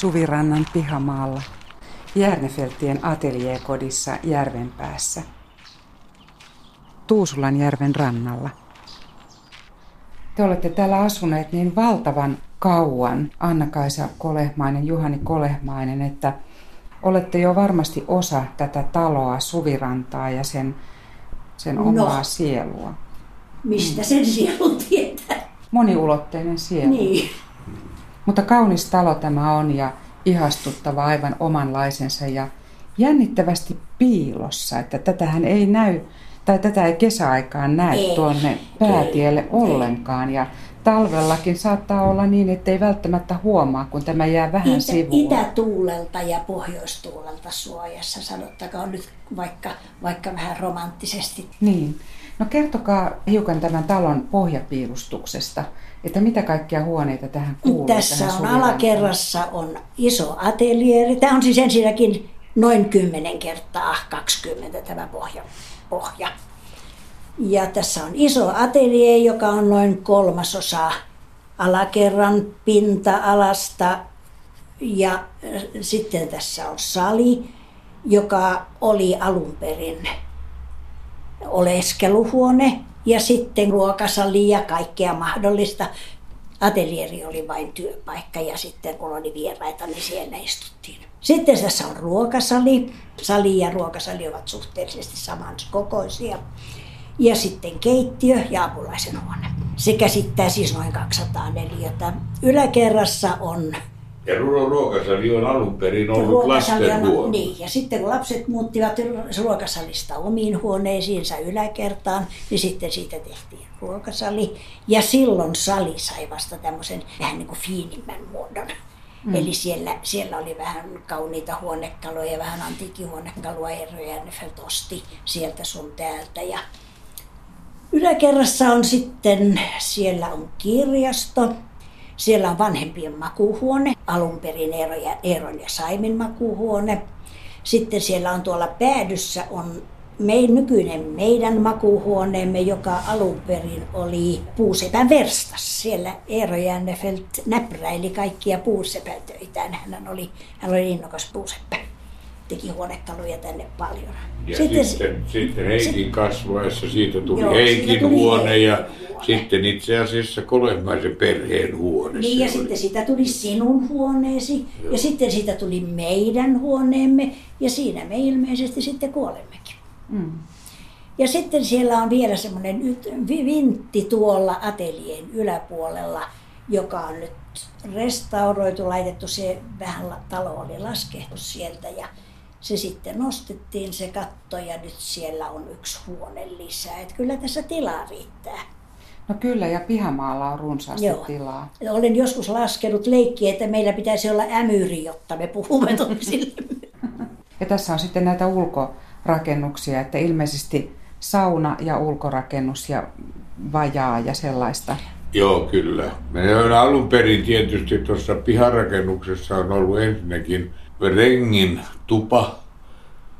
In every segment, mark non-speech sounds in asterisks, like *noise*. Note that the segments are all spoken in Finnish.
Suvirannan pihamaalla, Järnefeltien ateljeekodissa järven päässä. Tuusulan järven rannalla. Te olette täällä asuneet niin valtavan kauan, Anna-Kaisa Kolehmainen, Juhani Kolehmainen, että olette jo varmasti osa tätä taloa, Suvirantaa ja sen, sen no. omaa no, sielua. Mistä sen sielun tietää? Moniulotteinen sielu. Niin. Mutta kaunis talo tämä on ja ihastuttava aivan omanlaisensa ja jännittävästi piilossa, että tätähän ei näy, tai tätä ei kesäaikaan näe ei, tuonne päätielle ei, ollenkaan. Ja talvellakin saattaa olla niin, että ei välttämättä huomaa, kun tämä jää vähän Itä, sivuun. Itätuulelta ja pohjoistuulelta suojassa, sanottakaa nyt vaikka, vaikka vähän romanttisesti. Niin. No kertokaa hiukan tämän talon pohjapiirustuksesta, että mitä kaikkia huoneita tähän kuuluu. Tässä tähän on alakerrassa on iso atelieri. Tämä on siis ensinnäkin noin 10 kertaa 20 tämä pohja. pohja. Ja tässä on iso atelie, joka on noin kolmasosa alakerran pinta-alasta. Ja äh, sitten tässä on sali, joka oli alun perin oleskeluhuone ja sitten ruokasali ja kaikkea mahdollista. Atelieri oli vain työpaikka ja sitten kun oli vieraita, niin siellä istuttiin. Sitten tässä on ruokasali. Sali ja ruokasali ovat suhteellisesti samankokoisia. Ja sitten keittiö ja apulaisen huone. Se käsittää siis noin 204. Yläkerrassa on ja ruokasali on alun perin ollut lastenhuone. Niin, ja sitten kun lapset muuttivat ruokasalista omiin huoneisiinsa yläkertaan, niin sitten siitä tehtiin ruokasali. Ja silloin sali sai vasta tämmöisen vähän niin kuin fiinimmän muodon. Mm. Eli siellä, siellä oli vähän kauniita huonekaluja, vähän antiikkihuonekalua, Eero Järnefelt osti sieltä sun täältä. Ja yläkerrassa on sitten, siellä on kirjasto, siellä on vanhempien makuuhuone, alun perin Eeron ja, Eeron ja Saimin makuuhuone. Sitten siellä on tuolla päädyssä on meidän nykyinen meidän makuuhuoneemme, joka alun perin oli puusepän verstas. Siellä Eero Jännefelt näpräili kaikkia puusepätöitään. Hän oli, hän oli innokas puuseppä teki huonekaluja tänne paljon. Ja sitten, sitten, sitten Heikin se, kasvaessa siitä tuli joo, Heikin tuli huone ja huone. sitten itse asiassa Kolehmaisen perheen huone. Niin ja oli. sitten siitä tuli sinun huoneesi joo. ja sitten siitä tuli meidän huoneemme ja siinä me ilmeisesti sitten kuolemmekin. Mm. Ja sitten siellä on vielä semmoinen vintti tuolla ateljeen yläpuolella, joka on nyt restauroitu, laitettu se vähän talo oli laskehtu sieltä ja se sitten nostettiin se katto ja nyt siellä on yksi huone lisää. Että kyllä tässä tilaa riittää. No kyllä, ja pihamaalla on runsaasti Joo. tilaa. Olen joskus laskenut leikkiä, että meillä pitäisi olla ämyri, jotta me puhumme toisille. *laughs* *laughs* ja tässä on sitten näitä ulkorakennuksia, että ilmeisesti sauna ja ulkorakennus ja vajaa ja sellaista. Joo, kyllä. Meillä alun perin tietysti tuossa piharakennuksessa on ollut ensinnäkin rengin tupa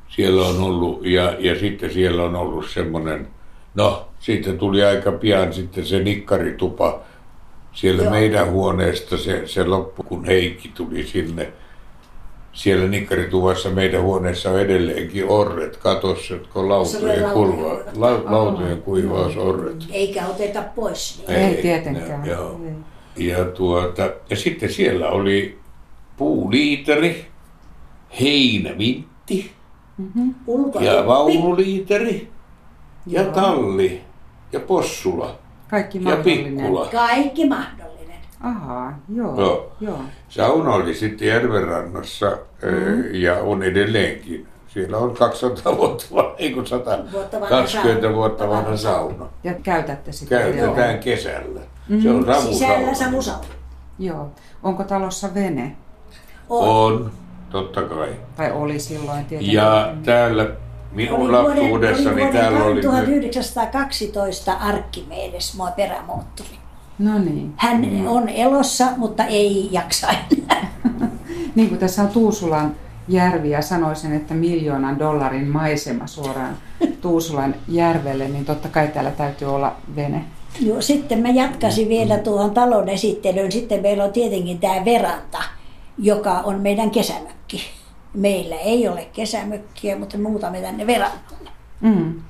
siellä on ollut ja, ja sitten siellä on ollut semmoinen, no siitä tuli aika pian sitten se nikkaritupa siellä Joo. meidän huoneesta se, se loppu, kun Heikki tuli sinne. Siellä nikkarituvassa meidän huoneessa on edelleenkin orret katossa, jotka on lautojen, kulva, la, lautojen kuivausorret. Eikä oteta pois. Niin. Ei, ei tietenkään. Ne, joo. Ja, tuota, ja sitten siellä oli puuliiteri, heinävintti mm-hmm. ja vaunuliiteri ja Joo. talli ja possula Kaikki ja pikkula. Kaikki mahdollinen. Ahaa, joo. joo. joo. Sauna oli sitten järvenrannassa mm-hmm. ja on edelleenkin. Siellä on 200 *laughs* vuotta, ei kun 120 vuotta, vuotta vanha sauna. Ja käytätte sitä? Käytetään joo. kesällä. Mm-hmm. Se on savusauna. Sisällä savusauna. Joo. Onko talossa vene? On. on. Totta kai. Tai oli silloin tietenkin. Ja täällä minun lapsuudessani oli täällä oli... 1912 Arkkimedes, mua perämoottori. No niin. Hän mm. on elossa, mutta ei jaksa enää. *laughs* niin kuin tässä on Tuusulan järvi ja sanoisin, että miljoonan dollarin maisema suoraan Tuusulan järvelle, niin totta kai täällä täytyy olla vene. Joo, sitten mä jatkasin vielä tuohon talon esittelyyn. Sitten meillä on tietenkin tämä veranta joka on meidän kesämökki. Meillä ei ole kesämökkiä, mutta muutamme tänne verannalle. Mm.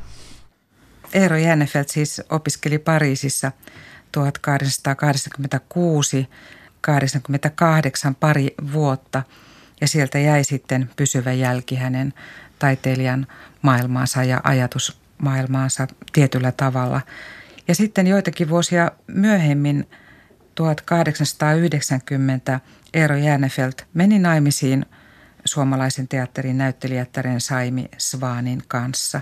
Eero Jännefeld siis opiskeli Pariisissa 1886-88 pari vuotta ja sieltä jäi sitten pysyvä jälki hänen taiteilijan maailmaansa ja ajatusmaailmaansa tietyllä tavalla. Ja sitten joitakin vuosia myöhemmin 1890 Eero Jäänefeld meni naimisiin suomalaisen teatterin näyttelijättären Saimi Svaanin kanssa.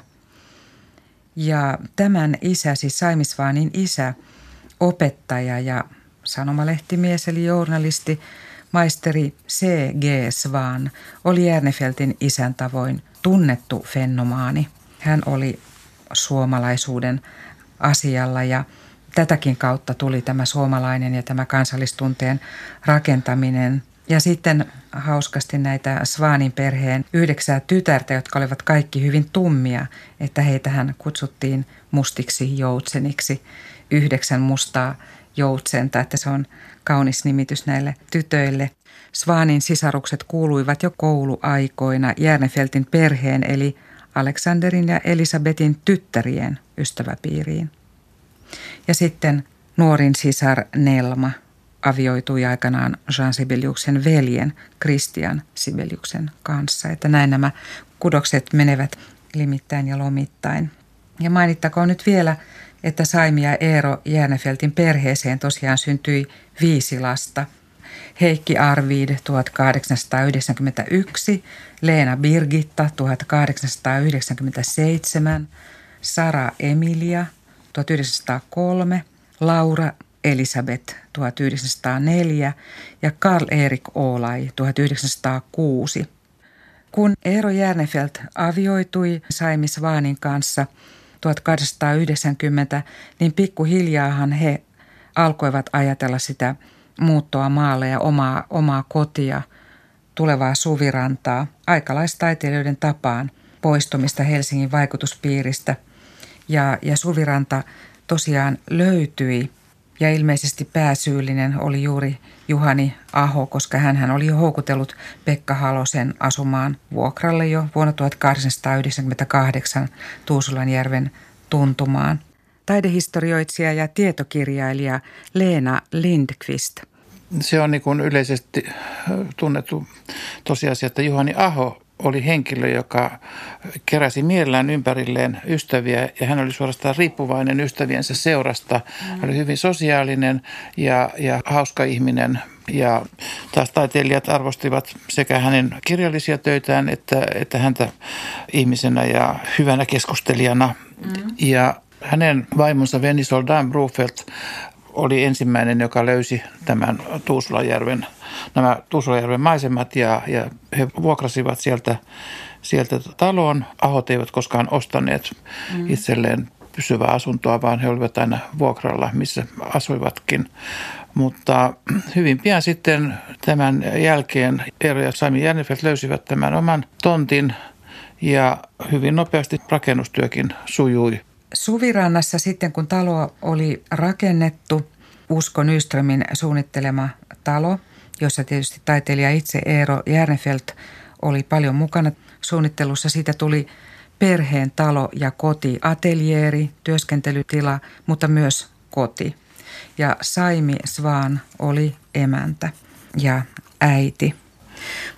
Ja tämän isä, siis Saimi Svaanin isä, opettaja ja sanomalehtimies eli journalisti, maisteri C.G. Svaan, oli Järnefeltin isän tavoin tunnettu fenomaani. Hän oli suomalaisuuden asialla ja tätäkin kautta tuli tämä suomalainen ja tämä kansallistunteen rakentaminen. Ja sitten hauskasti näitä Svaanin perheen yhdeksää tytärtä, jotka olivat kaikki hyvin tummia, että heitähän kutsuttiin mustiksi joutseniksi. Yhdeksän mustaa joutsenta, että se on kaunis nimitys näille tytöille. Svaanin sisarukset kuuluivat jo kouluaikoina Järnefeltin perheen eli Aleksanderin ja Elisabetin tyttärien ystäväpiiriin. Ja sitten nuorin sisar Nelma avioitui aikanaan Jean Sibeliuksen veljen Christian Sibeliuksen kanssa. Että näin nämä kudokset menevät limittäin ja lomittain. Ja mainittakoon nyt vielä, että Saimi ja Eero Jäänefeltin perheeseen tosiaan syntyi viisi lasta. Heikki Arvid 1891, Leena Birgitta 1897, Sara Emilia 1903, Laura Elisabeth 1904 ja Karl Erik Olai 1906. Kun Eero Järnefeld avioitui Saimi Svaanin kanssa 1890, niin pikkuhiljaahan he alkoivat ajatella sitä muuttoa maalle ja omaa, omaa kotia, tulevaa suvirantaa, aikalaistaiteilijoiden tapaan poistumista Helsingin vaikutuspiiristä – ja, ja Suviranta tosiaan löytyi ja ilmeisesti pääsyyllinen oli juuri Juhani Aho, koska hän oli jo houkutellut Pekka Halosen asumaan vuokralle jo vuonna 1898 Tuusulanjärven tuntumaan. Taidehistorioitsija ja tietokirjailija Leena Lindqvist. Se on niin kuin yleisesti tunnettu tosiasia, että Juhani Aho oli henkilö, joka keräsi mielellään ympärilleen ystäviä ja hän oli suorastaan riippuvainen ystäviensä seurasta. Hän oli hyvin sosiaalinen ja, ja hauska ihminen ja taas taiteilijat arvostivat sekä hänen kirjallisia töitään että, että häntä ihmisenä ja hyvänä keskustelijana. Mm. Ja hänen vaimonsa Venisol Dan Brufelt oli ensimmäinen, joka löysi tämän Tuusulajärven, nämä Tuusulajärven maisemat ja, ja he vuokrasivat sieltä, sieltä talon. Ahot eivät koskaan ostaneet mm. itselleen pysyvää asuntoa, vaan he olivat aina vuokralla, missä asuivatkin. Mutta hyvin pian sitten tämän jälkeen Eero ja Sami Jännefeld löysivät tämän oman tontin ja hyvin nopeasti rakennustyökin sujui. Suvirannassa sitten, kun talo oli rakennettu, Usko Nyströmin suunnittelema talo, jossa tietysti taiteilija itse Eero Järnefelt oli paljon mukana suunnittelussa. Siitä tuli perheen talo ja koti, ateljeeri, työskentelytila, mutta myös koti. Ja Saimi Svaan oli emäntä ja äiti.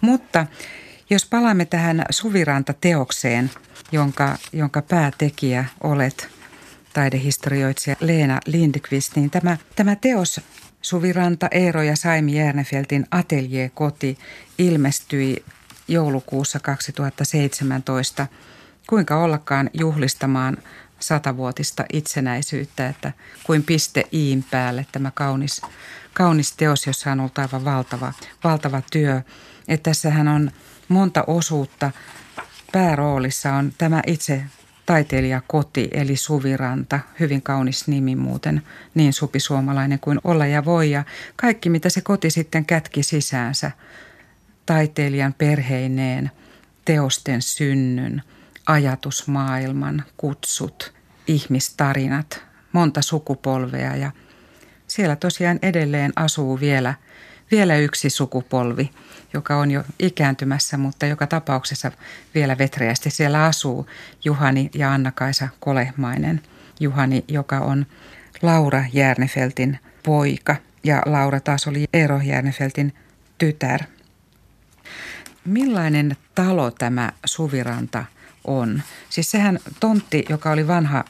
Mutta jos palaamme tähän Suviranta-teokseen, jonka, jonka päätekijä olet taidehistorioitsija Leena Lindqvist, niin tämä, tämä teos Suviranta, Eero ja Saimi Järnefeltin Atelier-koti ilmestyi joulukuussa 2017. Kuinka ollakaan juhlistamaan satavuotista itsenäisyyttä, että kuin piste iin päälle tämä kaunis, kaunis teos, jossa on ollut aivan valtava, valtava työ. Että tässähän on monta osuutta. Pääroolissa on tämä itse taiteilija koti eli Suviranta, hyvin kaunis nimi muuten, niin supisuomalainen kuin olla ja voi. Ja kaikki mitä se koti sitten kätki sisäänsä, taiteilijan perheineen, teosten synnyn, ajatusmaailman, kutsut, ihmistarinat, monta sukupolvea ja siellä tosiaan edelleen asuu vielä, vielä yksi sukupolvi, joka on jo ikääntymässä, mutta joka tapauksessa vielä vetreästi siellä asuu Juhani ja Anna-Kaisa Kolehmainen. Juhani, joka on Laura Järnefeltin poika ja Laura taas oli Eero Järnefeltin tytär. Millainen talo tämä Suviranta on? Siis sehän tontti, joka oli vanha,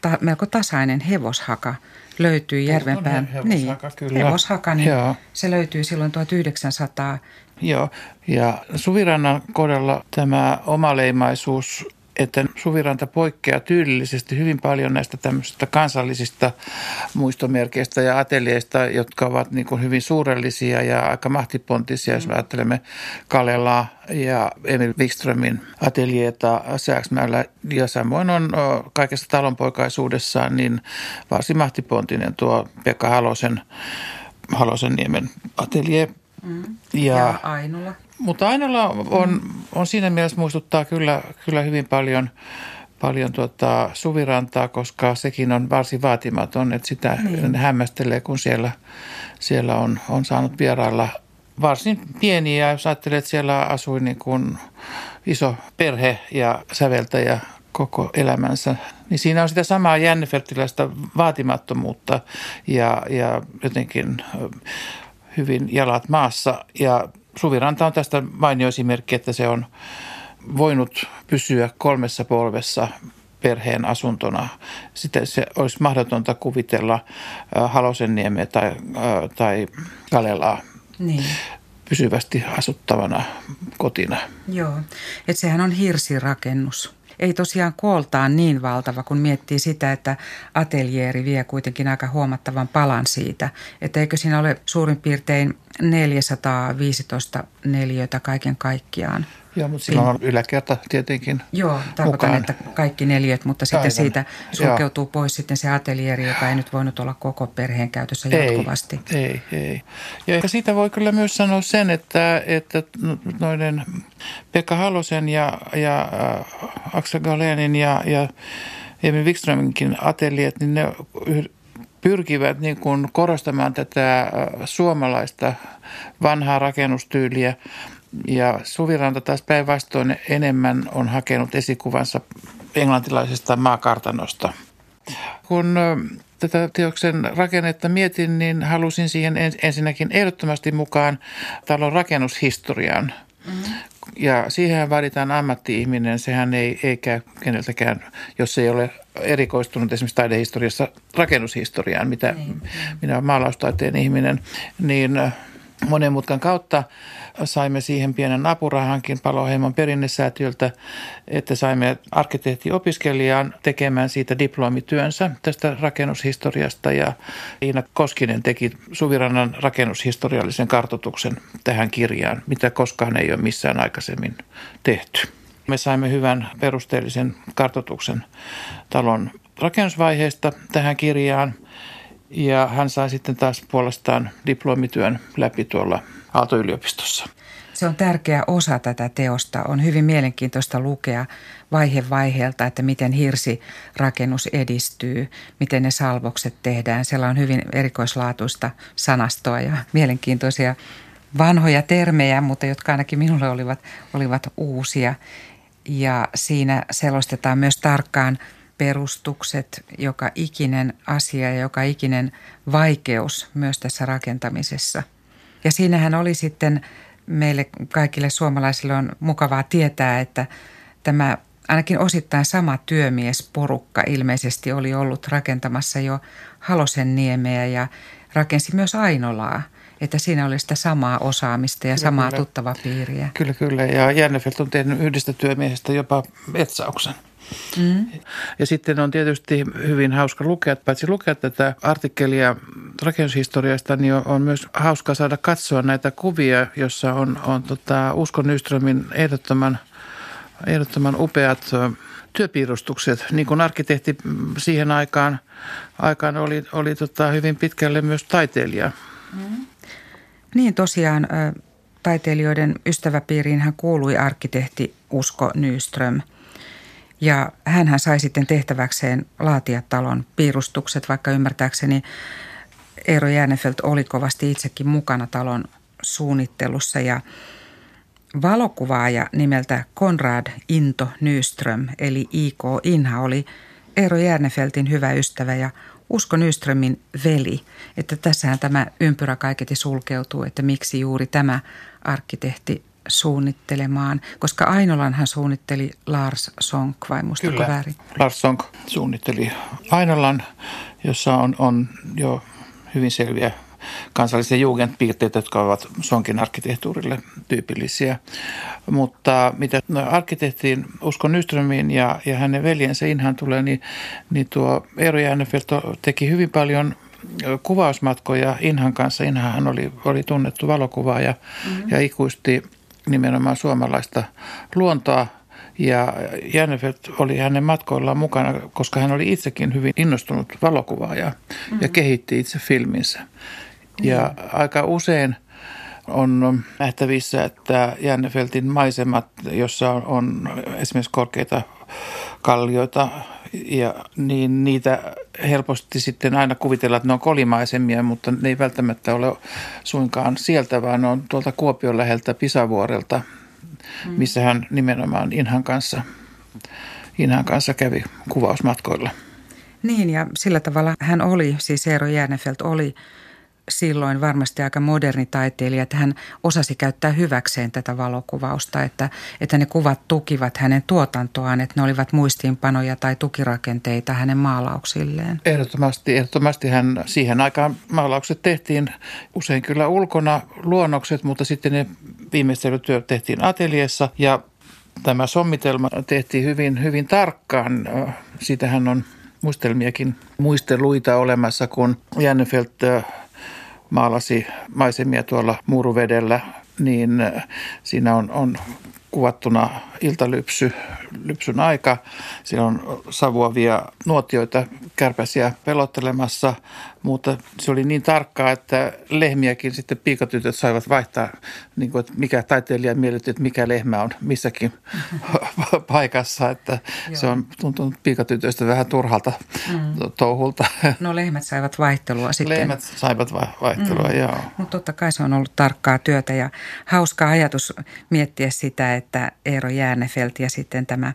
ta, melko tasainen hevoshaka, löytyi Järvenpään. Hevoshaka, niin, kyllä. Hevoshaka, niin Joo. se löytyy silloin 1900. Joo, ja Suvirannan kohdalla tämä omaleimaisuus että Suviranta poikkeaa tyylillisesti hyvin paljon näistä tämmöisistä kansallisista muistomerkeistä ja ateljeista, jotka ovat niin kuin hyvin suurellisia ja aika mahtipontisia, jos me ajattelemme Kalelaa ja Emil Wikströmin ateljeita Sääksmäellä. Ja samoin on kaikessa talonpoikaisuudessaan niin varsin mahtipontinen tuo Pekka Halosen, Halosen niemen atelje. Mm. Ja, ja Ainola. Mutta Ainola on, on siinä mielessä muistuttaa kyllä, kyllä hyvin paljon, paljon tuota suvirantaa, koska sekin on varsin vaatimaton, että sitä niin. hämmästelee, kun siellä, siellä on, on saanut vierailla varsin pieniä. Jos ajattelee, että siellä asui niin kuin iso perhe ja säveltäjä koko elämänsä, niin siinä on sitä samaa jännefertiläistä vaatimattomuutta ja, ja jotenkin hyvin jalat maassa ja Suviranta on tästä mainio esimerkki, että se on voinut pysyä kolmessa polvessa perheen asuntona. Sitä se olisi mahdotonta kuvitella Halosenniemeä tai, tai Kalelaa niin. pysyvästi asuttavana kotina. Joo, että sehän on hirsirakennus ei tosiaan kooltaan niin valtava, kun miettii sitä, että ateljeeri vie kuitenkin aika huomattavan palan siitä. Että eikö siinä ole suurin piirtein 415 neliötä kaiken kaikkiaan. Joo, mutta silloin on yläkerta tietenkin Joo, tarkoitan, mukaan. että kaikki neljöt, mutta sitten Aivan. siitä sulkeutuu Joo. pois sitten se atelieri, joka ei nyt voinut olla koko perheen käytössä ei, jatkuvasti. Ei, ei. Ja ehkä siitä voi kyllä myös sanoa sen, että, että noiden Pekka Halosen ja, ja äh, Axel Galenin ja, ja Emil Wikströminkin ateliet, niin ne pyrkivät niin kuin korostamaan tätä suomalaista vanhaa rakennustyyliä. Ja Suviranta taas päinvastoin enemmän on hakenut esikuvansa englantilaisesta maakartanosta. Kun tätä teoksen rakennetta mietin, niin halusin siihen ensinnäkin ehdottomasti mukaan talon rakennushistoriaan. Mm-hmm. Ja siihen vaaditaan ammatti-ihminen. Sehän ei, ei käy keneltäkään, jos ei ole erikoistunut esimerkiksi taidehistoriassa rakennushistoriaan, mitä niin. minä olen maalaustaiteen ihminen, niin monen mutkan kautta saimme siihen pienen apurahankin Paloheimon perinnesäätiöltä, että saimme arkkitehtiopiskelijan tekemään siitä diplomityönsä tästä rakennushistoriasta ja Iina Koskinen teki Suvirannan rakennushistoriallisen kartotuksen tähän kirjaan, mitä koskaan ei ole missään aikaisemmin tehty. Me saimme hyvän perusteellisen kartotuksen talon rakennusvaiheesta tähän kirjaan ja hän sai sitten taas puolestaan diplomityön läpi tuolla Aalto-yliopistossa. Se on tärkeä osa tätä teosta. On hyvin mielenkiintoista lukea vaihe vaiheelta, että miten hirsirakennus edistyy, miten ne salvokset tehdään. Siellä on hyvin erikoislaatuista sanastoa ja mielenkiintoisia vanhoja termejä, mutta jotka ainakin minulle olivat, olivat uusia. Ja siinä selostetaan myös tarkkaan perustukset, joka ikinen asia ja joka ikinen vaikeus myös tässä rakentamisessa. Ja siinähän oli sitten meille kaikille suomalaisille on mukavaa tietää, että tämä ainakin osittain sama työmiesporukka ilmeisesti oli ollut rakentamassa jo Halosen niemeä ja rakensi myös Ainolaa – että siinä oli sitä samaa osaamista ja kyllä, samaa kyllä. tuttava piiriä. Kyllä, kyllä. Ja Jännefelt on tehnyt yhdestä työmiehestä jopa etsauksen. Mm. Ja sitten on tietysti hyvin hauska lukea, paitsi lukea tätä artikkelia rakennushistoriasta, niin on, on myös hauska saada katsoa näitä kuvia, jossa on, on tota Uskon Nyströmin ehdottoman, ehdottoman upeat työpiirustukset, niin kuin arkkitehti siihen aikaan, aikaan oli, oli tota hyvin pitkälle myös taiteilija. Mm. Niin tosiaan taiteilijoiden ystäväpiiriin hän kuului arkkitehti Usko Nyström. Ja hän sai sitten tehtäväkseen laatia talon piirustukset, vaikka ymmärtääkseni Eero Jäänefelt oli kovasti itsekin mukana talon suunnittelussa ja valokuvaaja nimeltä Konrad Into Nyström eli I.K. Inha oli Eero Järnefeltin hyvä ystävä ja Usko Nyströmin veli, että tässähän tämä ympyrä kaiketi sulkeutuu, että miksi juuri tämä arkkitehti suunnittelemaan, koska Ainolanhan suunnitteli Lars Sonk, vai muistako Kyllä. väärin? Lars Sonk suunnitteli Ainolan, jossa on, on jo hyvin selviä kansallisia jugendpiirteitä, jotka ovat Sonkin arkkitehtuurille tyypillisiä. Mutta mitä arkkitehtiin Usko Nyströmiin ja, ja hänen veljensä Inhan tulee, niin, niin tuo Eero Jäänefelt teki hyvin paljon kuvausmatkoja Inhan kanssa. Inhan oli, oli tunnettu valokuvaaja mm-hmm. ja ikuisti nimenomaan suomalaista luontoa. Ja Jännefelt oli hänen matkoillaan mukana, koska hän oli itsekin hyvin innostunut valokuvaaja mm-hmm. ja kehitti itse filminsä. Ja aika usein on nähtävissä, että Jännefeltin maisemat, jossa on, esimerkiksi korkeita kallioita, ja niin niitä helposti sitten aina kuvitellaan, että ne on kolimaisemia, mutta ne ei välttämättä ole suinkaan sieltä, vaan ne on tuolta Kuopion läheltä Pisavuorelta, missä hän nimenomaan Inhan kanssa, Inhan kanssa kävi kuvausmatkoilla. Niin ja sillä tavalla hän oli, siis Eero Jäänefelt oli silloin varmasti aika moderni taiteilija, että hän osasi käyttää hyväkseen tätä valokuvausta, että, että ne kuvat tukivat hänen tuotantoaan, että ne olivat muistiinpanoja tai tukirakenteita hänen maalauksilleen. Ehdottomasti, ehdottomasti hän siihen aikaan maalaukset tehtiin usein kyllä ulkona luonnokset, mutta sitten ne viimeistelytyöt tehtiin ateliessa ja tämä sommitelma tehtiin hyvin, hyvin tarkkaan. Siitähän on muistelmiakin muisteluita olemassa, kun Jännefelt maalasi maisemia tuolla Muuruvedellä, niin siinä on, on kuvattuna iltalypsy, lypsyn aika. Siellä on savuavia nuotioita, kärpäsiä pelottelemassa, mutta se oli niin tarkkaa, että lehmiäkin sitten piikatytöt saivat vaihtaa, niin kuin, että mikä taiteilija miellytti, että mikä lehmä on missäkin *laughs* paikassa. Että se on tuntunut piikatytöistä vähän turhalta mm. touhulta. No lehmät saivat vaihtelua sitten. Lehmät saivat vaihtelua, mm. joo. Mutta totta kai se on ollut tarkkaa työtä ja hauska ajatus miettiä sitä, että Eero Jäänefelt ja sitten tämä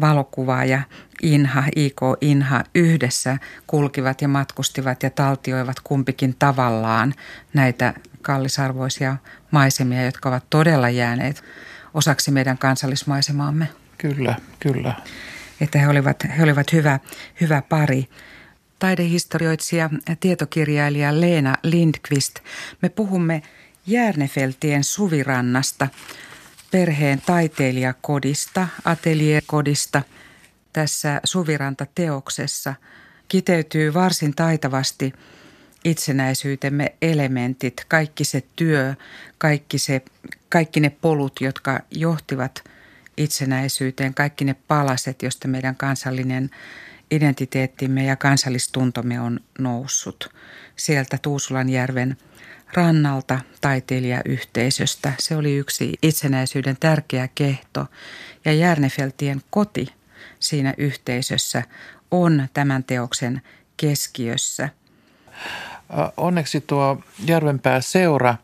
valokuvaaja Inha, IK Inha yhdessä kulkivat ja matkustivat ja taltioivat kumpikin tavallaan näitä kallisarvoisia maisemia, jotka ovat todella jääneet osaksi meidän kansallismaisemaamme. Kyllä, kyllä. Että he olivat, he olivat hyvä, hyvä pari. Taidehistorioitsija ja tietokirjailija Leena Lindqvist, me puhumme Järnefeltien suvirannasta – perheen taiteilijakodista, ateliekodista tässä Suviranta-teoksessa kiteytyy varsin taitavasti itsenäisyytemme elementit, kaikki se työ, kaikki, se, kaikki ne polut, jotka johtivat itsenäisyyteen, kaikki ne palaset, joista meidän kansallinen identiteettimme ja kansallistuntomme on noussut. Sieltä Tuusulanjärven – rannalta taiteilijayhteisöstä. Se oli yksi itsenäisyyden tärkeä kehto ja Järnefeltien koti siinä yhteisössä on tämän teoksen keskiössä. Onneksi tuo Järvenpää seura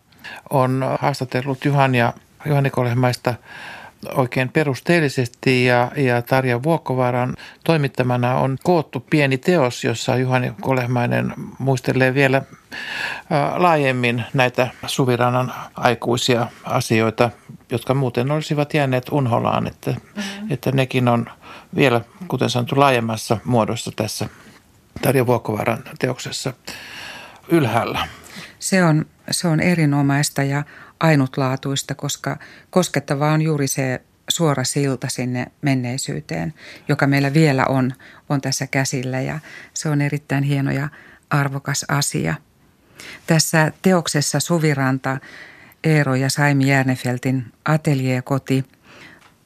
on haastatellut Juhania, Juhani Kolehmaista oikein perusteellisesti ja, ja Tarja Vuokkovaaran toimittamana on koottu pieni teos, jossa Juhani Kolehmainen muistelee vielä laajemmin näitä Suvirannan aikuisia asioita, jotka muuten olisivat jääneet unholaan, että, mm-hmm. että nekin on vielä, kuten sanottu, laajemmassa muodossa tässä Tarja Vuokkovaaran teoksessa ylhäällä. Se on, se on erinomaista ja ainutlaatuista, koska koskettavaa on juuri se suora silta sinne menneisyyteen, joka meillä vielä on, on tässä käsillä ja se on erittäin hieno ja arvokas asia. Tässä teoksessa Suviranta, Eero ja Saimi Järnefeltin ateljeekoti,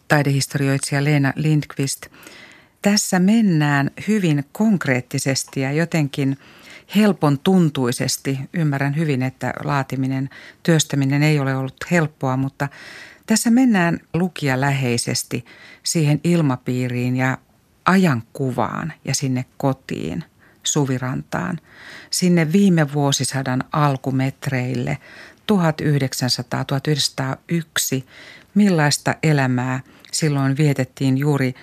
taidehistorioitsija Leena Lindqvist. Tässä mennään hyvin konkreettisesti ja jotenkin – helpon tuntuisesti. Ymmärrän hyvin, että laatiminen, työstäminen ei ole ollut helppoa, mutta tässä mennään lukia siihen ilmapiiriin ja ajankuvaan ja sinne kotiin Suvirantaan, sinne viime vuosisadan alkumetreille 1900-1901, millaista elämää silloin vietettiin juuri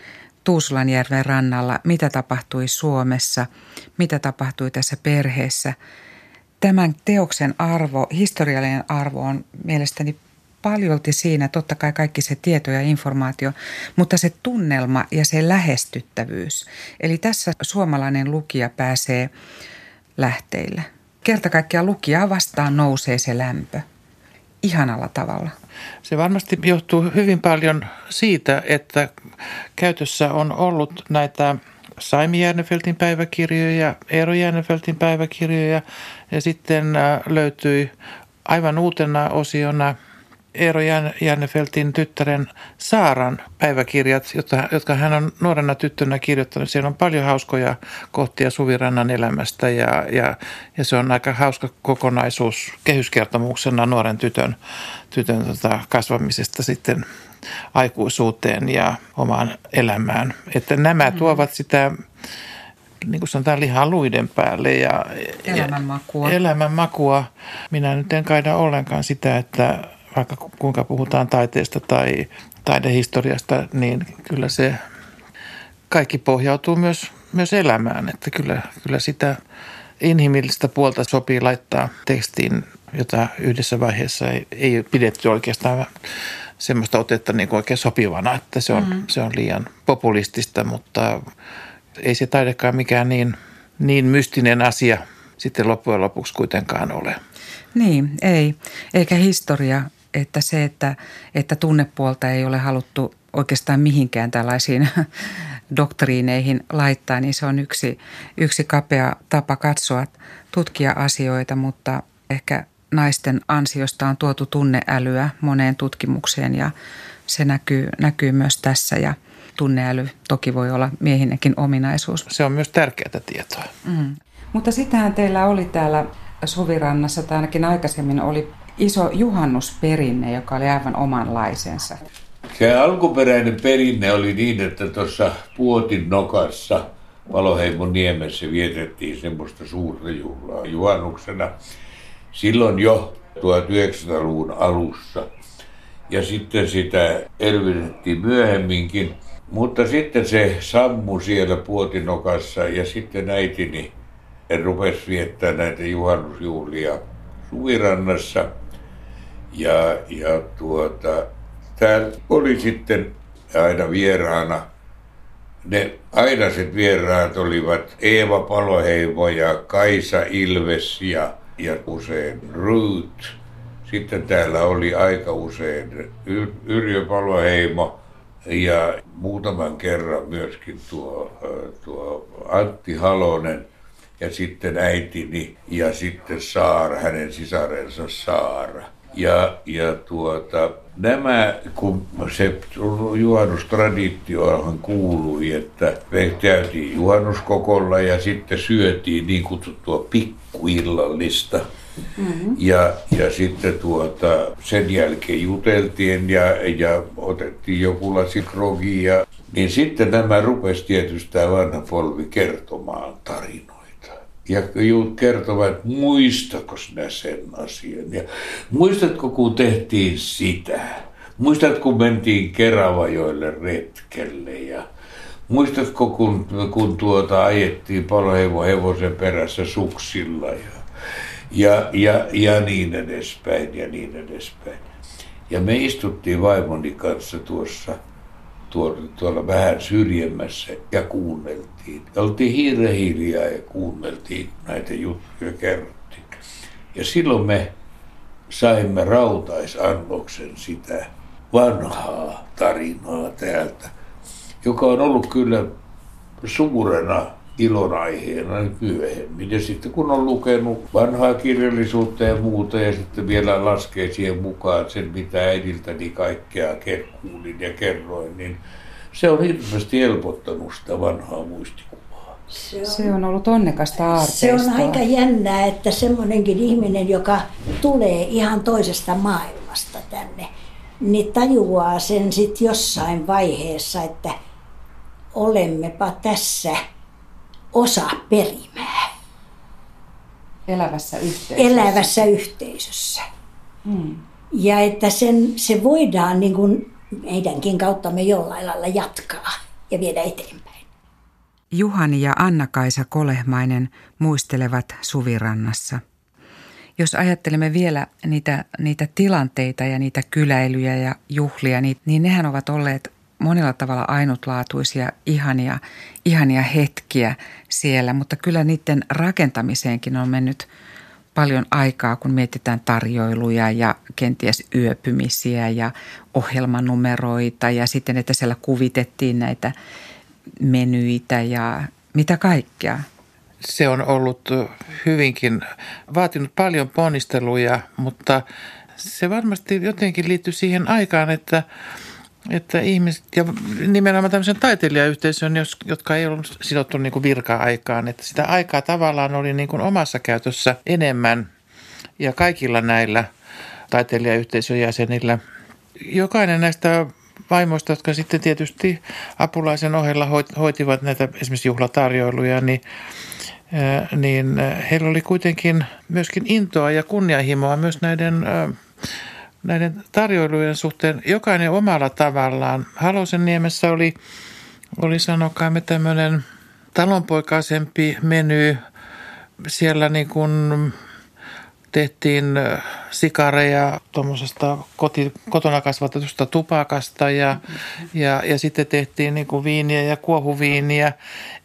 Tuusulanjärven rannalla, mitä tapahtui Suomessa, mitä tapahtui tässä perheessä. Tämän teoksen arvo, historiallinen arvo on mielestäni paljolti siinä, totta kai kaikki se tieto ja informaatio, mutta se tunnelma ja se lähestyttävyys. Eli tässä suomalainen lukija pääsee lähteille. Kerta kaikkiaan lukijaa vastaan nousee se lämpö. Ihanalla tavalla. Se varmasti johtuu hyvin paljon siitä, että käytössä on ollut näitä Saimi Järnefeltin päiväkirjoja, Eero Järnefeltin päiväkirjoja ja sitten äh, löytyi aivan uutena osiona – Eero Jännefeltin tyttären Saaran päiväkirjat, jotka, hän on nuorena tyttönä kirjoittanut. Siellä on paljon hauskoja kohtia Suvirannan elämästä ja, ja, ja se on aika hauska kokonaisuus kehyskertomuksena nuoren tytön, tytön tota, kasvamisesta sitten aikuisuuteen ja omaan elämään. Että nämä mm. tuovat sitä niin kuin sanotaan, lihaa luiden päälle. Ja, elämänmakua. Ja elämänmakua. Minä nyt en kaida ollenkaan sitä, että vaikka kuinka puhutaan taiteesta tai taidehistoriasta, niin kyllä se kaikki pohjautuu myös, myös elämään. Että kyllä, kyllä sitä inhimillistä puolta sopii laittaa tekstiin, jota yhdessä vaiheessa ei, ei pidetty oikeastaan semmoista otetta niin kuin oikein sopivana, että se on, mm. se on liian populistista, mutta ei se taidekaan mikään niin, niin mystinen asia sitten loppujen lopuksi kuitenkaan ole. Niin, ei. Eikä historia että se, että, että tunnepuolta ei ole haluttu oikeastaan mihinkään tällaisiin *laughs* doktriineihin laittaa, niin se on yksi, yksi kapea tapa katsoa, tutkia asioita, mutta ehkä naisten ansiosta on tuotu tunneälyä moneen tutkimukseen ja se näkyy, näkyy myös tässä ja tunneäly toki voi olla miehinnekin ominaisuus. Se on myös tärkeää tietoa. Mm. Mutta sitähän teillä oli täällä Suvirannassa, tai ainakin aikaisemmin oli iso juhannusperinne, joka oli aivan omanlaisensa. Se alkuperäinen perinne oli niin, että tuossa Puotin nokassa Paloheimon niemessä vietettiin semmoista suurta juhlaa juhannuksena. Silloin jo 1900-luvun alussa. Ja sitten sitä elvytettiin myöhemminkin. Mutta sitten se sammu siellä Puotinokassa ja sitten äitini rupesi viettää näitä juhannusjuhlia Suvirannassa – ja, ja tuota, täällä oli sitten aina vieraana, ne ainaset vieraat olivat Eeva Paloheimo ja Kaisa Ilves ja, ja usein Ruth. Sitten täällä oli aika usein Yrjö Paloheimo ja muutaman kerran myöskin tuo, tuo Antti Halonen ja sitten äitini ja sitten Saara, hänen sisarensa Saara. Ja, ja tuota, nämä, kun se juhannustraditiohan kuului, että me käytiin juhannuskokolla ja sitten syötiin niin kutsuttua pikkuillallista. Mm-hmm. Ja, ja sitten tuota, sen jälkeen juteltiin ja, ja otettiin joku lasi krogia. Niin sitten nämä rupesi tietysti tämä vanha polvi kertomaan tarinoita ja kertovat, muistatko sinä sen asian. Ja muistatko, kun tehtiin sitä? Muistatko, kun mentiin Keravajoille retkelle ja muistatko, kun, kun tuota ajettiin palohevo hevosen perässä suksilla ja, ja, ja, ja niin edespäin ja niin edespäin. Ja me istuttiin vaimoni kanssa tuossa tuolla, vähän syrjemmässä ja kuunneltiin. Oltiin hiiren hiljaa ja kuunneltiin näitä juttuja kerrottiin. Ja silloin me saimme rautaisannoksen sitä vanhaa tarinaa täältä, joka on ollut kyllä suurena ilonaiheena nyt myöhemmin. Ja sitten kun on lukenut vanhaa kirjallisuutta ja muuta ja sitten vielä laskee siihen mukaan sen, mitä äidiltäni kaikkea kuulin ja kerroin, niin se on hirveästi helpottanut sitä vanhaa muistikuvaa. Se on, se on ollut onnekasta aarteistoa. Se on aika jännää, että semmoinenkin ihminen, joka tulee ihan toisesta maailmasta tänne, niin tajuaa sen sitten jossain vaiheessa, että olemmepa tässä osa perimää. elävässä yhteisössä. elävässä yhteisössä. Hmm. Ja että sen, se voidaan niin kuin meidänkin kautta me jollain lailla jatkaa ja viedä eteenpäin. Juhani ja Anna-Kaisa Kolehmainen muistelevat Suvirannassa. Jos ajattelemme vielä niitä, niitä tilanteita ja niitä kyläilyjä ja juhlia, niin, niin nehän ovat olleet monella tavalla ainutlaatuisia, ihania, ihania hetkiä siellä, mutta kyllä niiden rakentamiseenkin on mennyt paljon aikaa, kun mietitään tarjoiluja ja kenties yöpymisiä ja ohjelmanumeroita ja sitten, että siellä kuvitettiin näitä menyitä ja mitä kaikkea. Se on ollut hyvinkin, vaatinut paljon ponnisteluja, mutta se varmasti jotenkin liittyy siihen aikaan, että että ihmiset ja nimenomaan tämmöisen taiteilijayhteisön, jotka ei ollut sidottu niin kuin virka-aikaan, että sitä aikaa tavallaan oli niin kuin omassa käytössä enemmän ja kaikilla näillä taiteilijayhteisön jäsenillä. Jokainen näistä vaimoista, jotka sitten tietysti apulaisen ohella hoitivat näitä esimerkiksi juhlatarjoiluja, niin niin heillä oli kuitenkin myöskin intoa ja kunnianhimoa myös näiden näiden tarjoilujen suhteen jokainen omalla tavallaan. Halosen niemessä oli, oli sanokaamme tämmöinen talonpoikaisempi meny. Siellä niin kuin tehtiin sikareja tuommoisesta koti, kotona kasvatetusta tupakasta ja, mm-hmm. ja, ja sitten tehtiin niin kuin viiniä ja kuohuviiniä.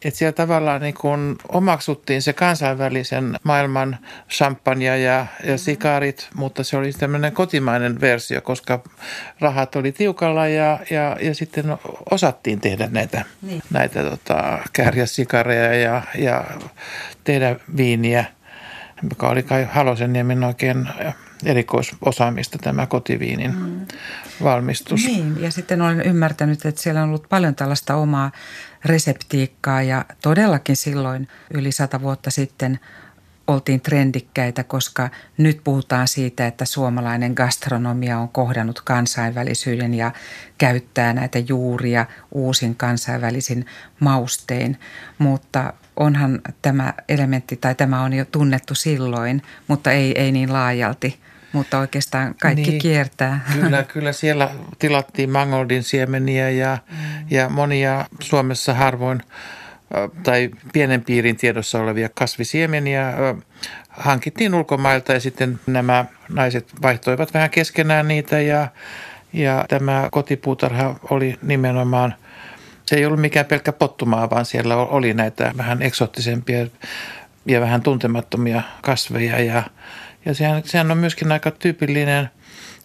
Että siellä tavallaan niin kuin omaksuttiin se kansainvälisen maailman champagne ja, ja sikarit, mutta se oli tämmöinen kotimainen versio, koska rahat oli tiukalla ja, ja, ja sitten osattiin tehdä näitä, niin. näitä tota, kääriä sikareja ja, ja tehdä viiniä – joka oli kai Halosenniemen oikein erikoisosaamista tämä kotiviinin mm. valmistus. Niin, ja sitten olen ymmärtänyt, että siellä on ollut paljon tällaista omaa reseptiikkaa ja todellakin silloin yli sata vuotta sitten oltiin trendikkäitä, koska nyt puhutaan siitä, että suomalainen gastronomia on kohdannut kansainvälisyyden ja käyttää näitä juuria uusin kansainvälisin maustein. Mutta onhan tämä elementti tai tämä on jo tunnettu silloin, mutta ei, ei niin laajalti. Mutta oikeastaan kaikki niin, kiertää. Kyllä, *laughs* kyllä siellä tilattiin mangoldin siemeniä ja, mm. ja monia Suomessa harvoin tai pienen piirin tiedossa olevia kasvisiemeniä hankittiin ulkomailta ja sitten nämä naiset vaihtoivat vähän keskenään niitä ja, ja tämä kotipuutarha oli nimenomaan – se ei ollut mikään pelkkä pottumaa, vaan siellä oli näitä vähän eksoottisempia ja vähän tuntemattomia kasveja. Ja, ja sehän, sehän on myöskin aika tyypillinen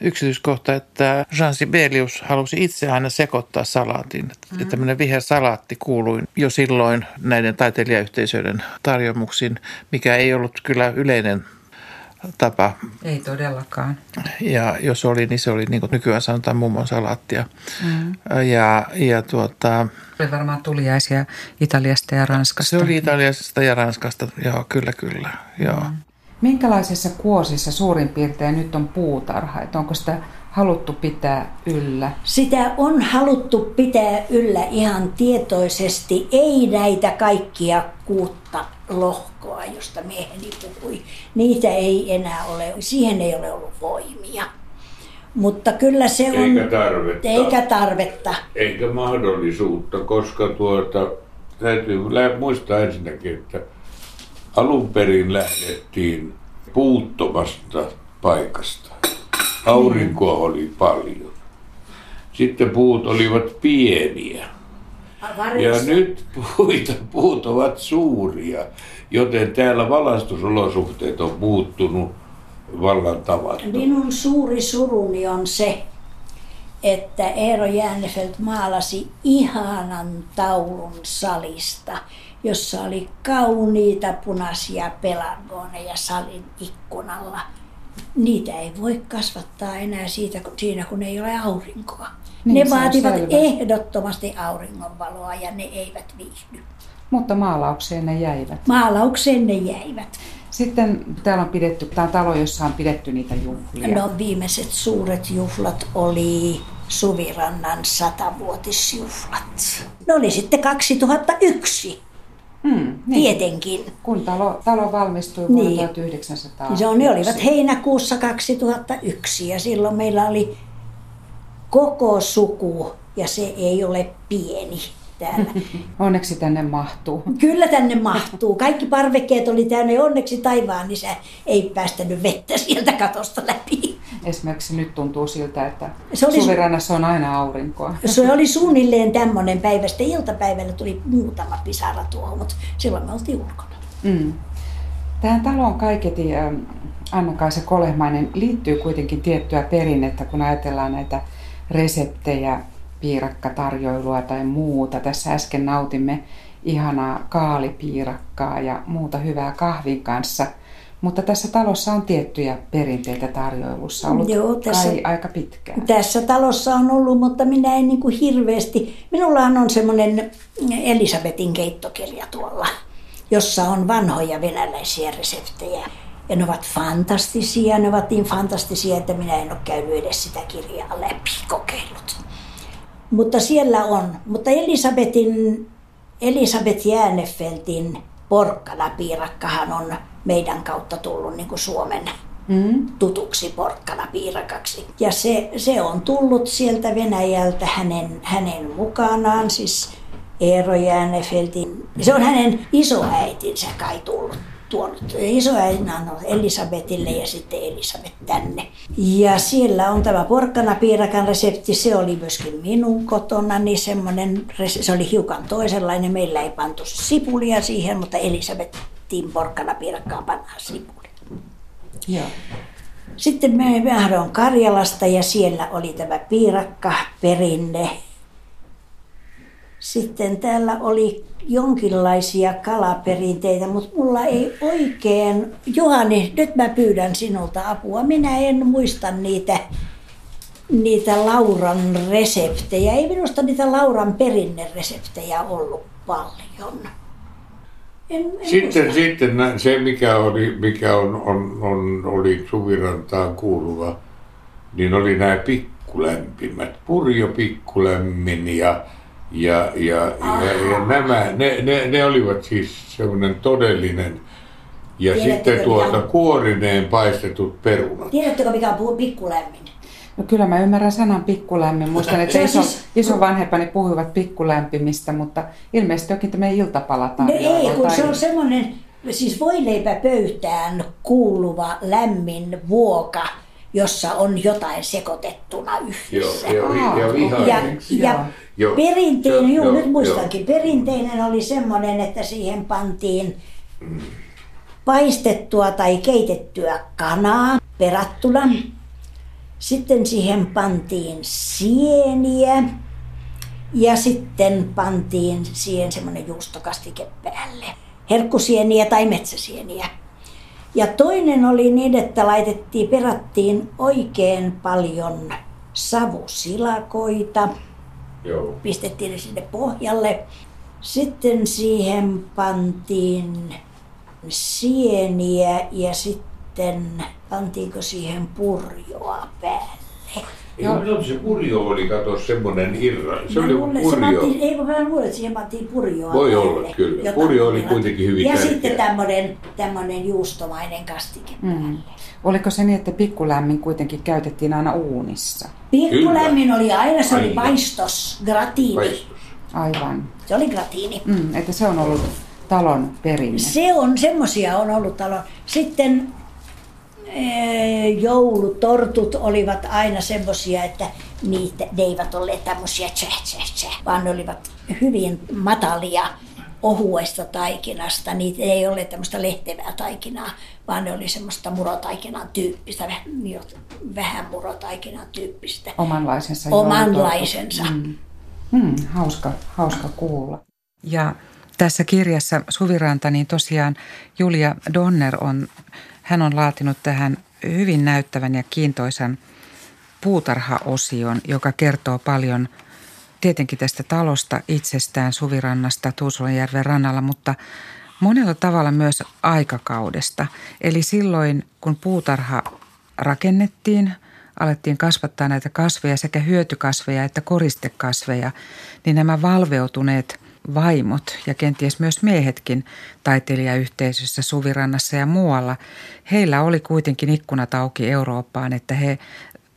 yksityiskohta, että Jean Sibelius halusi itse aina sekoittaa salaatin. Mm-hmm. Että tämmöinen viher salaatti kuului jo silloin näiden taiteilijayhteisöiden tarjomuksiin, mikä ei ollut kyllä yleinen tapa. Ei todellakaan. Ja jos oli, niin se oli niin kuin nykyään sanotaan mummon salaattia. Mm. Ja, ja tuota, oli varmaan tuliaisia Italiasta ja Ranskasta. Se oli Italiasta ja Ranskasta, joo, kyllä, kyllä. Joo. Mm. Minkälaisessa kuosissa suurin piirtein nyt on puutarha? Että onko sitä haluttu pitää yllä? Sitä on haluttu pitää yllä ihan tietoisesti. Ei näitä kaikkia kuutta lohkoa, josta mieheni puhui. Niitä ei enää ole, siihen ei ole ollut voimia. Mutta kyllä se on... Eikä tarvetta. Eikä tarvetta. Eikä mahdollisuutta, koska tuota, täytyy muistaa ensinnäkin, että alun perin lähdettiin puuttomasta paikasta. Aurinkoa oli paljon. Sitten puut olivat pieniä. Ja nyt puita, puut ovat suuria, joten täällä valastusolosuhteet on muuttunut vallan tavattoman. Minun suuri suruni on se, että Eero Jäänefelt maalasi ihanan taulun salista, jossa oli kauniita punaisia pelargoneja salin ikkunalla. Niitä ei voi kasvattaa enää siitä, siinä, kun ei ole aurinkoa. Niin, ne vaativat ehdottomasti auringonvaloa ja ne eivät viihdy. Mutta maalaukseen ne jäivät. Maalaukseen ne jäivät. Sitten täällä on pidetty, tämä on talo, jossa on pidetty niitä juhlia. No viimeiset suuret juhlat oli Suvirannan satavuotisjuhlat. Ne oli sitten 2001. Hmm, niin. Tietenkin. Kun talo, talo valmistui vuonna niin. 1900. Se on, ne olivat heinäkuussa 2001 ja silloin meillä oli koko suku ja se ei ole pieni täällä. *laughs* Onneksi tänne mahtuu. Kyllä tänne mahtuu. Kaikki parvekkeet oli täynnä ja onneksi taivaan niin ei päästänyt vettä sieltä katosta läpi. Esimerkiksi nyt tuntuu siltä, että se oli, Suvirannassa on aina aurinkoa. Se oli suunnilleen tämmöinen päivä. Sitten iltapäivällä tuli muutama pisara tuohon, mutta silloin me oltiin ulkona. Mm. Tähän taloon kaiketi Anna-Kaisa Kolehmainen liittyy kuitenkin tiettyä perinnettä, kun ajatellaan näitä reseptejä, piirakkatarjoilua tai muuta. Tässä äsken nautimme ihanaa kaalipiirakkaa ja muuta hyvää kahvin kanssa. Mutta tässä talossa on tiettyjä perinteitä tarjoilussa ollut Joo, tässä, kai aika pitkään. Tässä talossa on ollut, mutta minä en niin kuin hirveästi. Minullahan on semmoinen Elisabetin keittokirja tuolla, jossa on vanhoja venäläisiä reseptejä. Ja ne ovat fantastisia, ne ovat niin fantastisia, että minä en ole käynyt edes sitä kirjaa läpi, kokeillut. Mutta siellä on. Mutta Elisabetin, Elisabet Jäänefeltin porkkanapiirakkahan on meidän kautta tullut niin kuin Suomen mm. tutuksi porkkanapiirakaksi. Ja se, se on tullut sieltä Venäjältä hänen, hänen mukanaan, siis Eero Jäänefeltin. Se on hänen isoäitinsä kai tullut tuonut isoäitinä Elisabetille ja sitten Elisabet tänne. Ja siellä on tämä porkkanapiirakan resepti, se oli myöskin minun kotona, niin semmoinen, se oli hiukan toisenlainen, meillä ei pantu sipulia siihen, mutta Elisabetin porkkanapiirakkaan pannaan sipulia. Joo. Sitten me on Karjalasta ja siellä oli tämä piirakka perinne. Sitten täällä oli jonkinlaisia kalaperinteitä, mutta mulla ei oikein, Juhani, nyt mä pyydän sinulta apua. Minä en muista niitä, niitä Lauran reseptejä. Ei minusta niitä Lauran perinnereseptejä ollut paljon. En, en sitten, sitten se, mikä, oli, mikä on, on, on, oli Suvirantaan kuuluva, niin oli nämä pikkulämpimät. Purjo pikkulämmin ja ja, ja, ja, ja nämä, ne, ne, ne olivat siis semmoinen todellinen ja Tiedättekö, sitten tuota on... kuorineen paistetut perunat. Tiedättekö mikä on pikkulämmin? No kyllä mä ymmärrän sanan pikkulämmin. Muistan, että iso, siis... isovanhempani puhuivat pikkulämpimistä, mutta ilmeisesti onkin tämä iltapala No ei, kun tai... se on semmoinen, siis voileipä pöytään kuuluva lämmin vuoka, jossa on jotain sekoitettuna yhdessä. Joo, joo, joo, ihan ja, ja, Joo. Perinteinen, joo, joo, nyt muistankin, joo. perinteinen oli semmoinen, että siihen pantiin paistettua tai keitettyä kanaa perattuna. Sitten siihen pantiin sieniä ja sitten pantiin siihen semmoinen juustokastike päälle. Herkkusieniä tai metsäsieniä. Ja toinen oli niin, että laitettiin, perattiin oikein paljon savusilakoita – Joo. pistettiin ne sinne pohjalle. Sitten siihen pantiin sieniä ja sitten pantiinko siihen purjoa päälle. Ei, no. se purjo oli, kato, semmoinen irra. Se oli luulen, purjo. Se pantiin, ei, mä luulen, että siihen pantiin purjoa Voi päälle, olla, kyllä. Purjo oli kuitenkin hyvin Ja tärkeä. sitten tämmöinen, tämmöinen juustomainen kastike mm. päälle. Oliko se niin, että pikkulämmin kuitenkin käytettiin aina uunissa? Pikkulämmin oli aina, se aina. oli paistos, gratiini. Paistos. Aivan. Se oli gratiini. Mm, että se on ollut talon perinne. Se on, semmosia on ollut talon. Sitten joulutortut olivat aina semmosia, että niitä, ne eivät olleet tämmöisiä tsäh, tsäh, tsäh, vaan ne olivat hyvin matalia ohuesta taikinasta. Niitä ei ole tämmöistä lehtevää taikinaa, vaan ne oli semmoista murotaikinan tyyppistä, vähän murotaikinan tyyppistä. Omanlaisensa. Omanlaisensa. Mm. Mm, hauska, hauska kuulla. Ja tässä kirjassa Suviranta, niin tosiaan Julia Donner on, hän on laatinut tähän hyvin näyttävän ja kiintoisan puutarhaosion, joka kertoo paljon – tietenkin tästä talosta itsestään Suvirannasta Tuusulanjärven rannalla, mutta monella tavalla myös aikakaudesta. Eli silloin, kun puutarha rakennettiin, alettiin kasvattaa näitä kasveja, sekä hyötykasveja että koristekasveja, niin nämä valveutuneet vaimot ja kenties myös miehetkin taiteilijayhteisössä Suvirannassa ja muualla, heillä oli kuitenkin ikkunat auki Eurooppaan, että he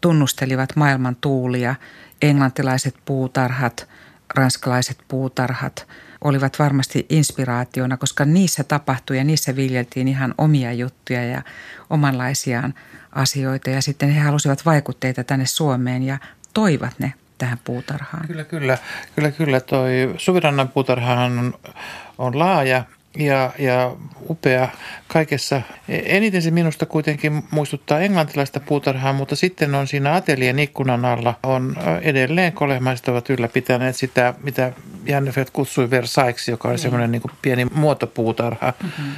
tunnustelivat maailman tuulia, englantilaiset puutarhat, ranskalaiset puutarhat olivat varmasti inspiraationa, koska niissä tapahtui ja niissä viljeltiin ihan omia juttuja ja omanlaisiaan asioita. Ja sitten he halusivat vaikutteita tänne Suomeen ja toivat ne tähän puutarhaan. Kyllä, kyllä. Kyllä, kyllä. Toi Suvirannan puutarhahan on, on laaja ja, ja upea kaikessa. Eniten se minusta kuitenkin muistuttaa englantilaista puutarhaa, mutta sitten on siinä atelien ikkunan alla on edelleen kolehmaiset ovat ylläpitäneet sitä, mitä Jannefeld kutsui Versailles, joka oli mm. semmoinen niin pieni muotopuutarha. Mm-hmm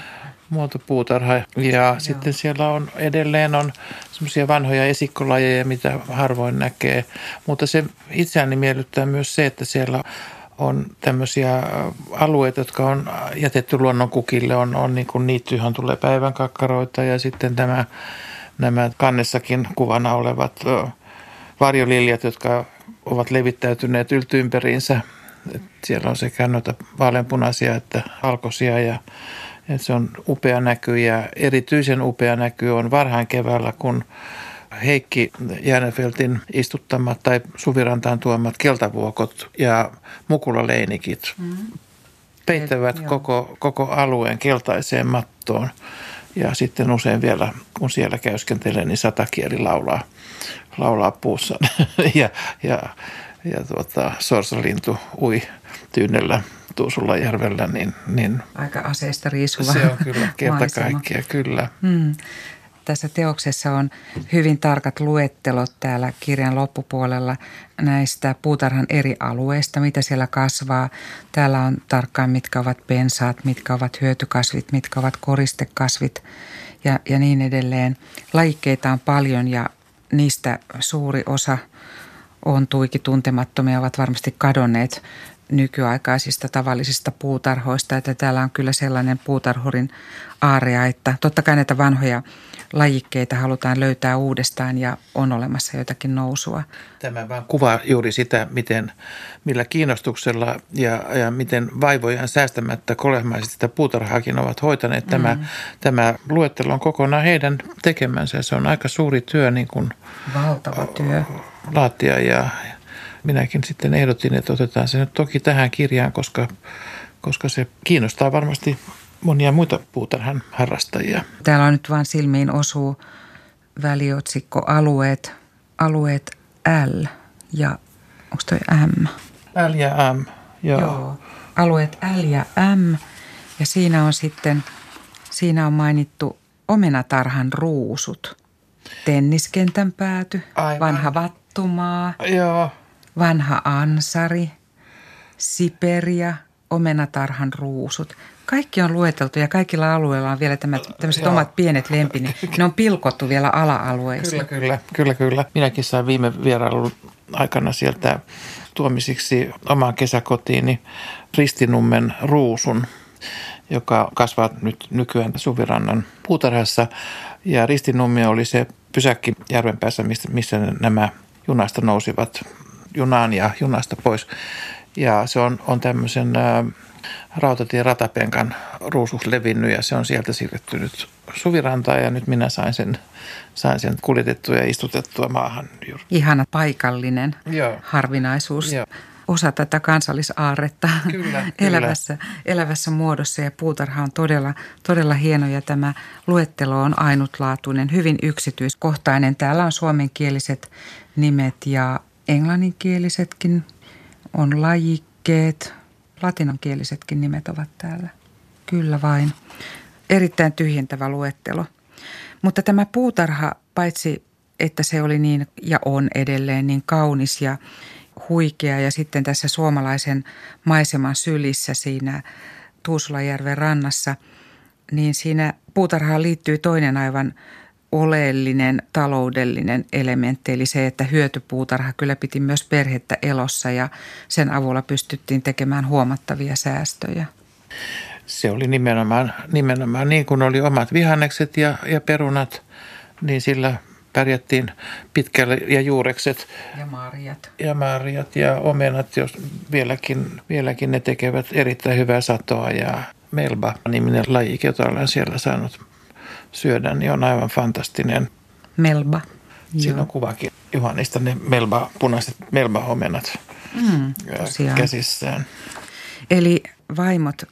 muotopuutarha. Ja Joo. sitten siellä on edelleen on semmoisia vanhoja esikkolajeja, mitä harvoin näkee. Mutta se itseäni miellyttää myös se, että siellä on tämmöisiä alueita, jotka on jätetty luonnonkukille. On, on niin kuin niitty, johon tulee päivän kakkaroita ja sitten tämä, nämä kannessakin kuvana olevat varjoliljat, jotka ovat levittäytyneet yltyympäriinsä. Siellä on sekä noita vaaleanpunaisia että valkoisia ja se on upea näky ja erityisen upea näky on varhain keväällä, kun Heikki Jäänefeltin istuttamat tai Suvirantaan tuomat keltavuokot ja mukulaleinikit mm. peittävät Et, koko, koko alueen keltaiseen mattoon. Ja sitten usein vielä, kun siellä käyskentelee, niin satakieli laulaa, laulaa puussa. *laughs* ja ja, ja tuota, sorsalintu ui tyynellä Tuusulajärvellä, niin, niin Aika aseista riisuva Se on kyllä *laughs* kerta kaikkia, kyllä. Hmm. Tässä teoksessa on hyvin tarkat luettelot täällä kirjan loppupuolella näistä puutarhan eri alueista, mitä siellä kasvaa. Täällä on tarkkaan, mitkä ovat pensaat, mitkä ovat hyötykasvit, mitkä ovat koristekasvit ja, ja niin edelleen. Lajikkeita on paljon ja niistä suuri osa on tuiki tuntemattomia, ovat varmasti kadonneet nykyaikaisista tavallisista puutarhoista, että täällä on kyllä sellainen puutarhurin aaria, että totta kai näitä vanhoja lajikkeita halutaan löytää uudestaan ja on olemassa jotakin nousua. Tämä vaan kuvaa juuri sitä, miten, millä kiinnostuksella ja, ja miten vaivojan säästämättä kolehmaiset sitä puutarhaakin ovat hoitaneet. Tämä, mm. tämä luettelo on kokonaan heidän tekemänsä. Se on aika suuri työ. Niin kuin Valtava työ. Laatia ja, minäkin sitten ehdotin, että otetaan se nyt toki tähän kirjaan, koska, koska se kiinnostaa varmasti monia muita puutarhan harrastajia. Täällä on nyt vain silmiin osuu väliotsikko alueet, alueet L ja onko toi M? L ja M, joo. joo. Alueet L ja M ja siinä on sitten, siinä on mainittu omenatarhan ruusut, tenniskentän pääty, Aivan. vanha vattumaa, Joo vanha ansari, siperia, omenatarhan ruusut. Kaikki on lueteltu ja kaikilla alueilla on vielä tämmöiset omat pienet lempini. *laughs* Ne on pilkottu vielä ala-alueisiin. Kyllä, kyllä, kyllä, kyllä. Minäkin sain viime vierailun aikana sieltä tuomisiksi omaan kesäkotiini Ristinummen ruusun, joka kasvaa nyt nykyään Suvirannan puutarhassa. Ja Ristinummi oli se pysäkki järvenpäässä, missä nämä junasta nousivat junaan ja junasta pois. Ja se on, on tämmöisen rautatien ratapenkan ruusus levinnyt ja se on sieltä siirrettynyt suvirantaan ja nyt minä sain sen, sain sen kuljetettua ja istutettua maahan. Ihana paikallinen Joo. harvinaisuus. Joo osa tätä kansallisaarretta kyllä, *laughs* elävässä, kyllä. elävässä muodossa ja puutarha on todella, todella hieno ja tämä luettelo on ainutlaatuinen, hyvin yksityiskohtainen. Täällä on suomenkieliset nimet ja englanninkielisetkin on lajikkeet, latinankielisetkin nimet ovat täällä. Kyllä vain. Erittäin tyhjentävä luettelo. Mutta tämä puutarha, paitsi että se oli niin ja on edelleen niin kaunis ja huikea ja sitten tässä suomalaisen maiseman sylissä siinä Tuusulajärven rannassa, niin siinä puutarhaan liittyy toinen aivan oleellinen taloudellinen elementti, eli se, että hyötypuutarha kyllä piti myös perhettä elossa ja sen avulla pystyttiin tekemään huomattavia säästöjä. Se oli nimenomaan, nimenomaan niin kuin oli omat vihannekset ja, ja perunat, niin sillä pärjättiin pitkälle ja juurekset. Ja marjat. Ja marjat ja omenat, jos vieläkin, vieläkin ne tekevät erittäin hyvää satoa ja Melba-niminen laji, jota olen siellä saanut syödä, niin on aivan fantastinen. Melba. Siinä on kuvakin Juhanista, ne melba, punaiset melba-omenat mm, käsissään. Eli vaimot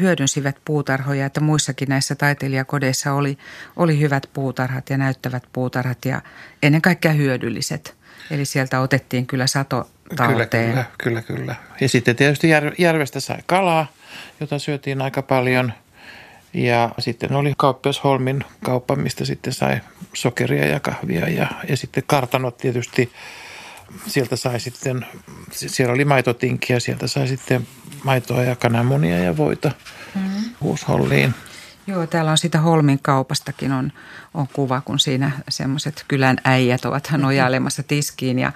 hyödynsivät puutarhoja, että muissakin näissä taiteilijakodeissa oli, oli hyvät puutarhat ja näyttävät puutarhat ja ennen kaikkea hyödylliset. Eli sieltä otettiin kyllä sato Kyllä, kyllä, kyllä, kyllä. Ja sitten tietysti järvestä sai kalaa, jota syötiin aika paljon. Ja sitten oli kauppias Holmin kauppa, mistä sitten sai sokeria ja kahvia. Ja, ja sitten kartanot tietysti, sieltä sai sitten, siellä oli maitotinkiä, sieltä sai sitten maitoa ja kananmunia ja voita mm-hmm. huusholliin. Joo, täällä on sitä Holmin kaupastakin on, on kuva, kun siinä semmoiset kylän äijät ovat nojailemassa tiskiin ja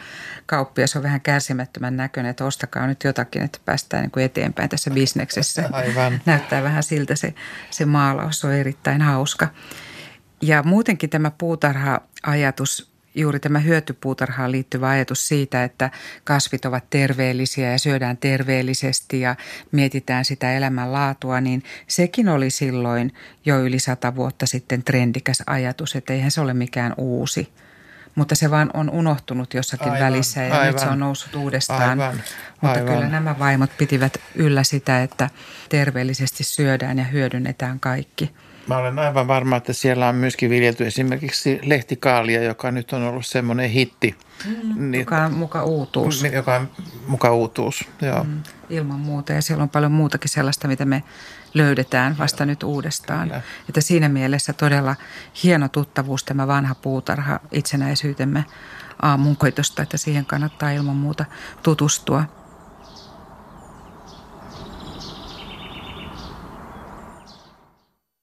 kauppias on vähän kärsimättömän näköinen, että ostakaa nyt jotakin, että päästään niin kuin eteenpäin tässä bisneksessä. *laughs* Aivan. Näyttää vähän siltä se, se maalaus on erittäin hauska. Ja muutenkin tämä puutarha-ajatus juuri tämä hyötypuutarhaan liittyvä ajatus siitä, että kasvit ovat terveellisiä ja syödään terveellisesti ja mietitään sitä elämänlaatua, niin sekin oli silloin jo yli sata vuotta sitten trendikäs ajatus, että eihän se ole mikään uusi. Mutta se vaan on unohtunut jossakin aivan, välissä ja aivan, nyt se on noussut uudestaan. Aivan, Mutta aivan. kyllä nämä vaimot pitivät yllä sitä, että terveellisesti syödään ja hyödynnetään kaikki – Mä olen aivan varma, että siellä on myöskin viljelty esimerkiksi lehtikaalia, joka nyt on ollut semmoinen hitti. Mm, niin, joka on muka uutuus. Joka on muka uutuus, joo. Mm, ilman muuta ja siellä on paljon muutakin sellaista, mitä me löydetään vasta nyt uudestaan. Kyllä. Että siinä mielessä todella hieno tuttavuus tämä vanha puutarha itsenäisyytemme aamunkoitosta, että siihen kannattaa ilman muuta tutustua.